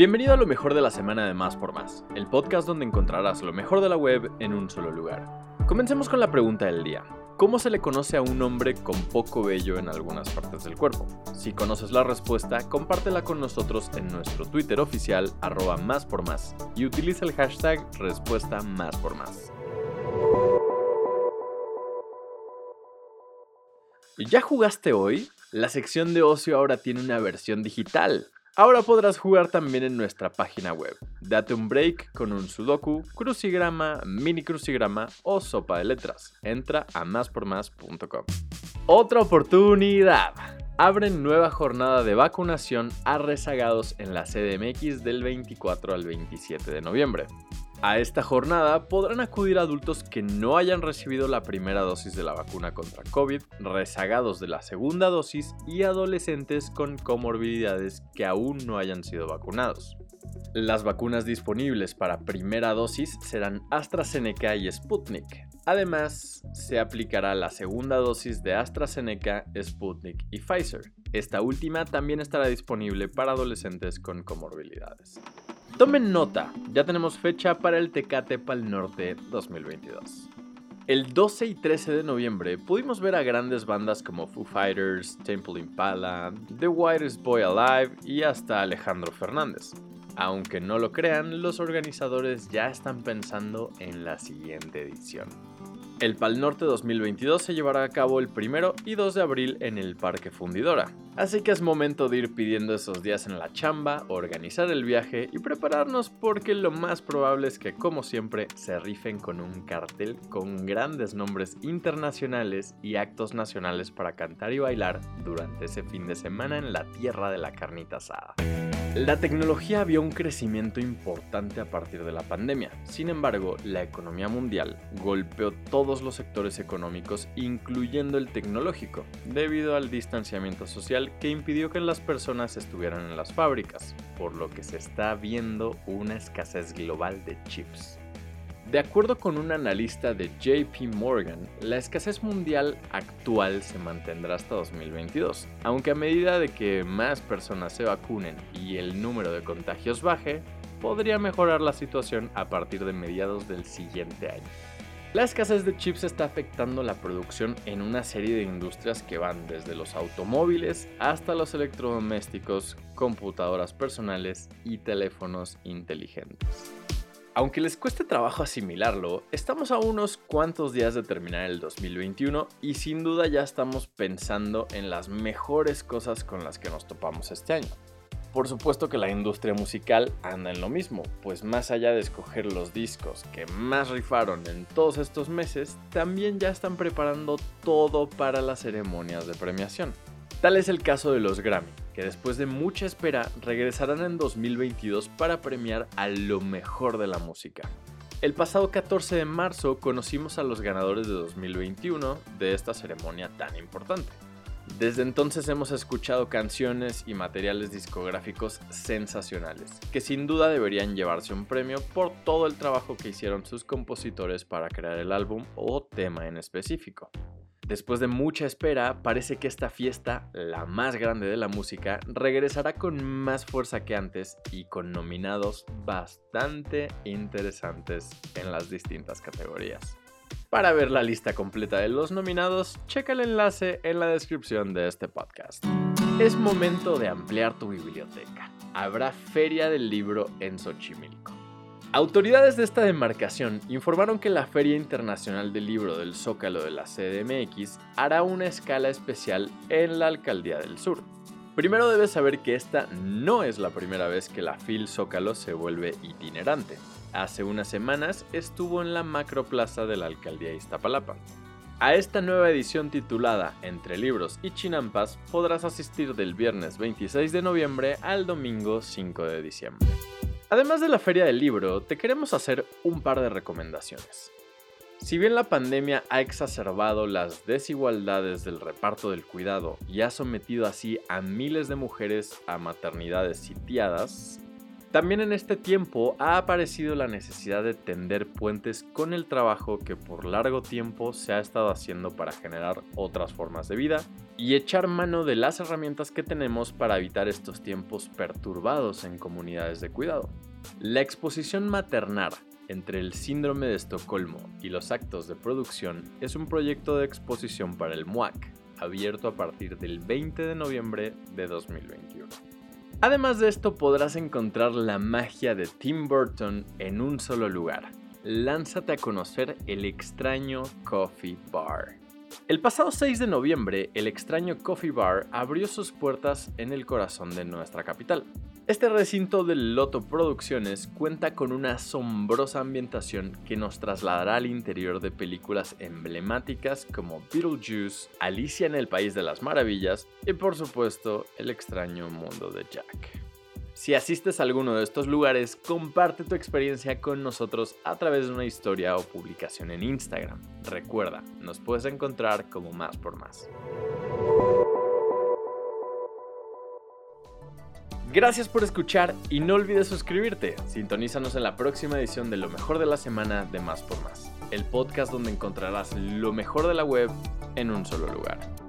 Bienvenido a lo mejor de la semana de Más por Más, el podcast donde encontrarás lo mejor de la web en un solo lugar. Comencemos con la pregunta del día. ¿Cómo se le conoce a un hombre con poco vello en algunas partes del cuerpo? Si conoces la respuesta, compártela con nosotros en nuestro Twitter oficial arroba más por más y utiliza el hashtag respuesta más por más. ¿Ya jugaste hoy? La sección de ocio ahora tiene una versión digital. Ahora podrás jugar también en nuestra página web. Date un break con un sudoku, crucigrama, mini crucigrama o sopa de letras. Entra a máspormás.com. Otra oportunidad. Abren nueva jornada de vacunación a rezagados en la CDMX del 24 al 27 de noviembre. A esta jornada podrán acudir adultos que no hayan recibido la primera dosis de la vacuna contra COVID, rezagados de la segunda dosis y adolescentes con comorbilidades que aún no hayan sido vacunados. Las vacunas disponibles para primera dosis serán AstraZeneca y Sputnik. Además, se aplicará la segunda dosis de AstraZeneca, Sputnik y Pfizer. Esta última también estará disponible para adolescentes con comorbilidades. Tomen nota, ya tenemos fecha para el Tecate Pal Norte 2022. El 12 y 13 de noviembre pudimos ver a grandes bandas como Foo Fighters, Temple Impala, The Whitest Boy Alive y hasta Alejandro Fernández. Aunque no lo crean, los organizadores ya están pensando en la siguiente edición. El Pal Norte 2022 se llevará a cabo el 1 y 2 de abril en el Parque Fundidora, así que es momento de ir pidiendo esos días en la chamba, organizar el viaje y prepararnos porque lo más probable es que como siempre se rifen con un cartel con grandes nombres internacionales y actos nacionales para cantar y bailar durante ese fin de semana en la tierra de la carnita asada. La tecnología vio un crecimiento importante a partir de la pandemia. Sin embargo, la economía mundial golpeó todos los sectores económicos, incluyendo el tecnológico, debido al distanciamiento social que impidió que las personas estuvieran en las fábricas, por lo que se está viendo una escasez global de chips. De acuerdo con un analista de JP Morgan, la escasez mundial actual se mantendrá hasta 2022, aunque a medida de que más personas se vacunen y el número de contagios baje, podría mejorar la situación a partir de mediados del siguiente año. La escasez de chips está afectando la producción en una serie de industrias que van desde los automóviles hasta los electrodomésticos, computadoras personales y teléfonos inteligentes. Aunque les cueste trabajo asimilarlo, estamos a unos cuantos días de terminar el 2021 y sin duda ya estamos pensando en las mejores cosas con las que nos topamos este año. Por supuesto que la industria musical anda en lo mismo, pues más allá de escoger los discos que más rifaron en todos estos meses, también ya están preparando todo para las ceremonias de premiación. Tal es el caso de los Grammy, que después de mucha espera regresarán en 2022 para premiar a lo mejor de la música. El pasado 14 de marzo conocimos a los ganadores de 2021 de esta ceremonia tan importante. Desde entonces hemos escuchado canciones y materiales discográficos sensacionales, que sin duda deberían llevarse un premio por todo el trabajo que hicieron sus compositores para crear el álbum o tema en específico. Después de mucha espera, parece que esta fiesta, la más grande de la música, regresará con más fuerza que antes y con nominados bastante interesantes en las distintas categorías. Para ver la lista completa de los nominados, checa el enlace en la descripción de este podcast. Es momento de ampliar tu biblioteca. Habrá Feria del Libro en Xochimilco. Autoridades de esta demarcación informaron que la Feria Internacional del Libro del Zócalo de la CDMX hará una escala especial en la Alcaldía del Sur. Primero debes saber que esta no es la primera vez que la FIL Zócalo se vuelve itinerante. Hace unas semanas estuvo en la macroplaza de la Alcaldía Iztapalapa. A esta nueva edición titulada Entre libros y chinampas podrás asistir del viernes 26 de noviembre al domingo 5 de diciembre. Además de la feria del libro, te queremos hacer un par de recomendaciones. Si bien la pandemia ha exacerbado las desigualdades del reparto del cuidado y ha sometido así a miles de mujeres a maternidades sitiadas, también en este tiempo ha aparecido la necesidad de tender puentes con el trabajo que por largo tiempo se ha estado haciendo para generar otras formas de vida y echar mano de las herramientas que tenemos para evitar estos tiempos perturbados en comunidades de cuidado. La exposición maternar entre el síndrome de Estocolmo y los actos de producción es un proyecto de exposición para el MUAC, abierto a partir del 20 de noviembre de 2021. Además de esto podrás encontrar la magia de Tim Burton en un solo lugar. Lánzate a conocer el extraño Coffee Bar. El pasado 6 de noviembre, el extraño Coffee Bar abrió sus puertas en el corazón de nuestra capital. Este recinto del Loto Producciones cuenta con una asombrosa ambientación que nos trasladará al interior de películas emblemáticas como Beetlejuice, Alicia en el País de las Maravillas y por supuesto El extraño mundo de Jack. Si asistes a alguno de estos lugares, comparte tu experiencia con nosotros a través de una historia o publicación en Instagram. Recuerda, nos puedes encontrar como más por más. Gracias por escuchar y no olvides suscribirte. Sintonízanos en la próxima edición de Lo mejor de la semana de Más por Más, el podcast donde encontrarás lo mejor de la web en un solo lugar.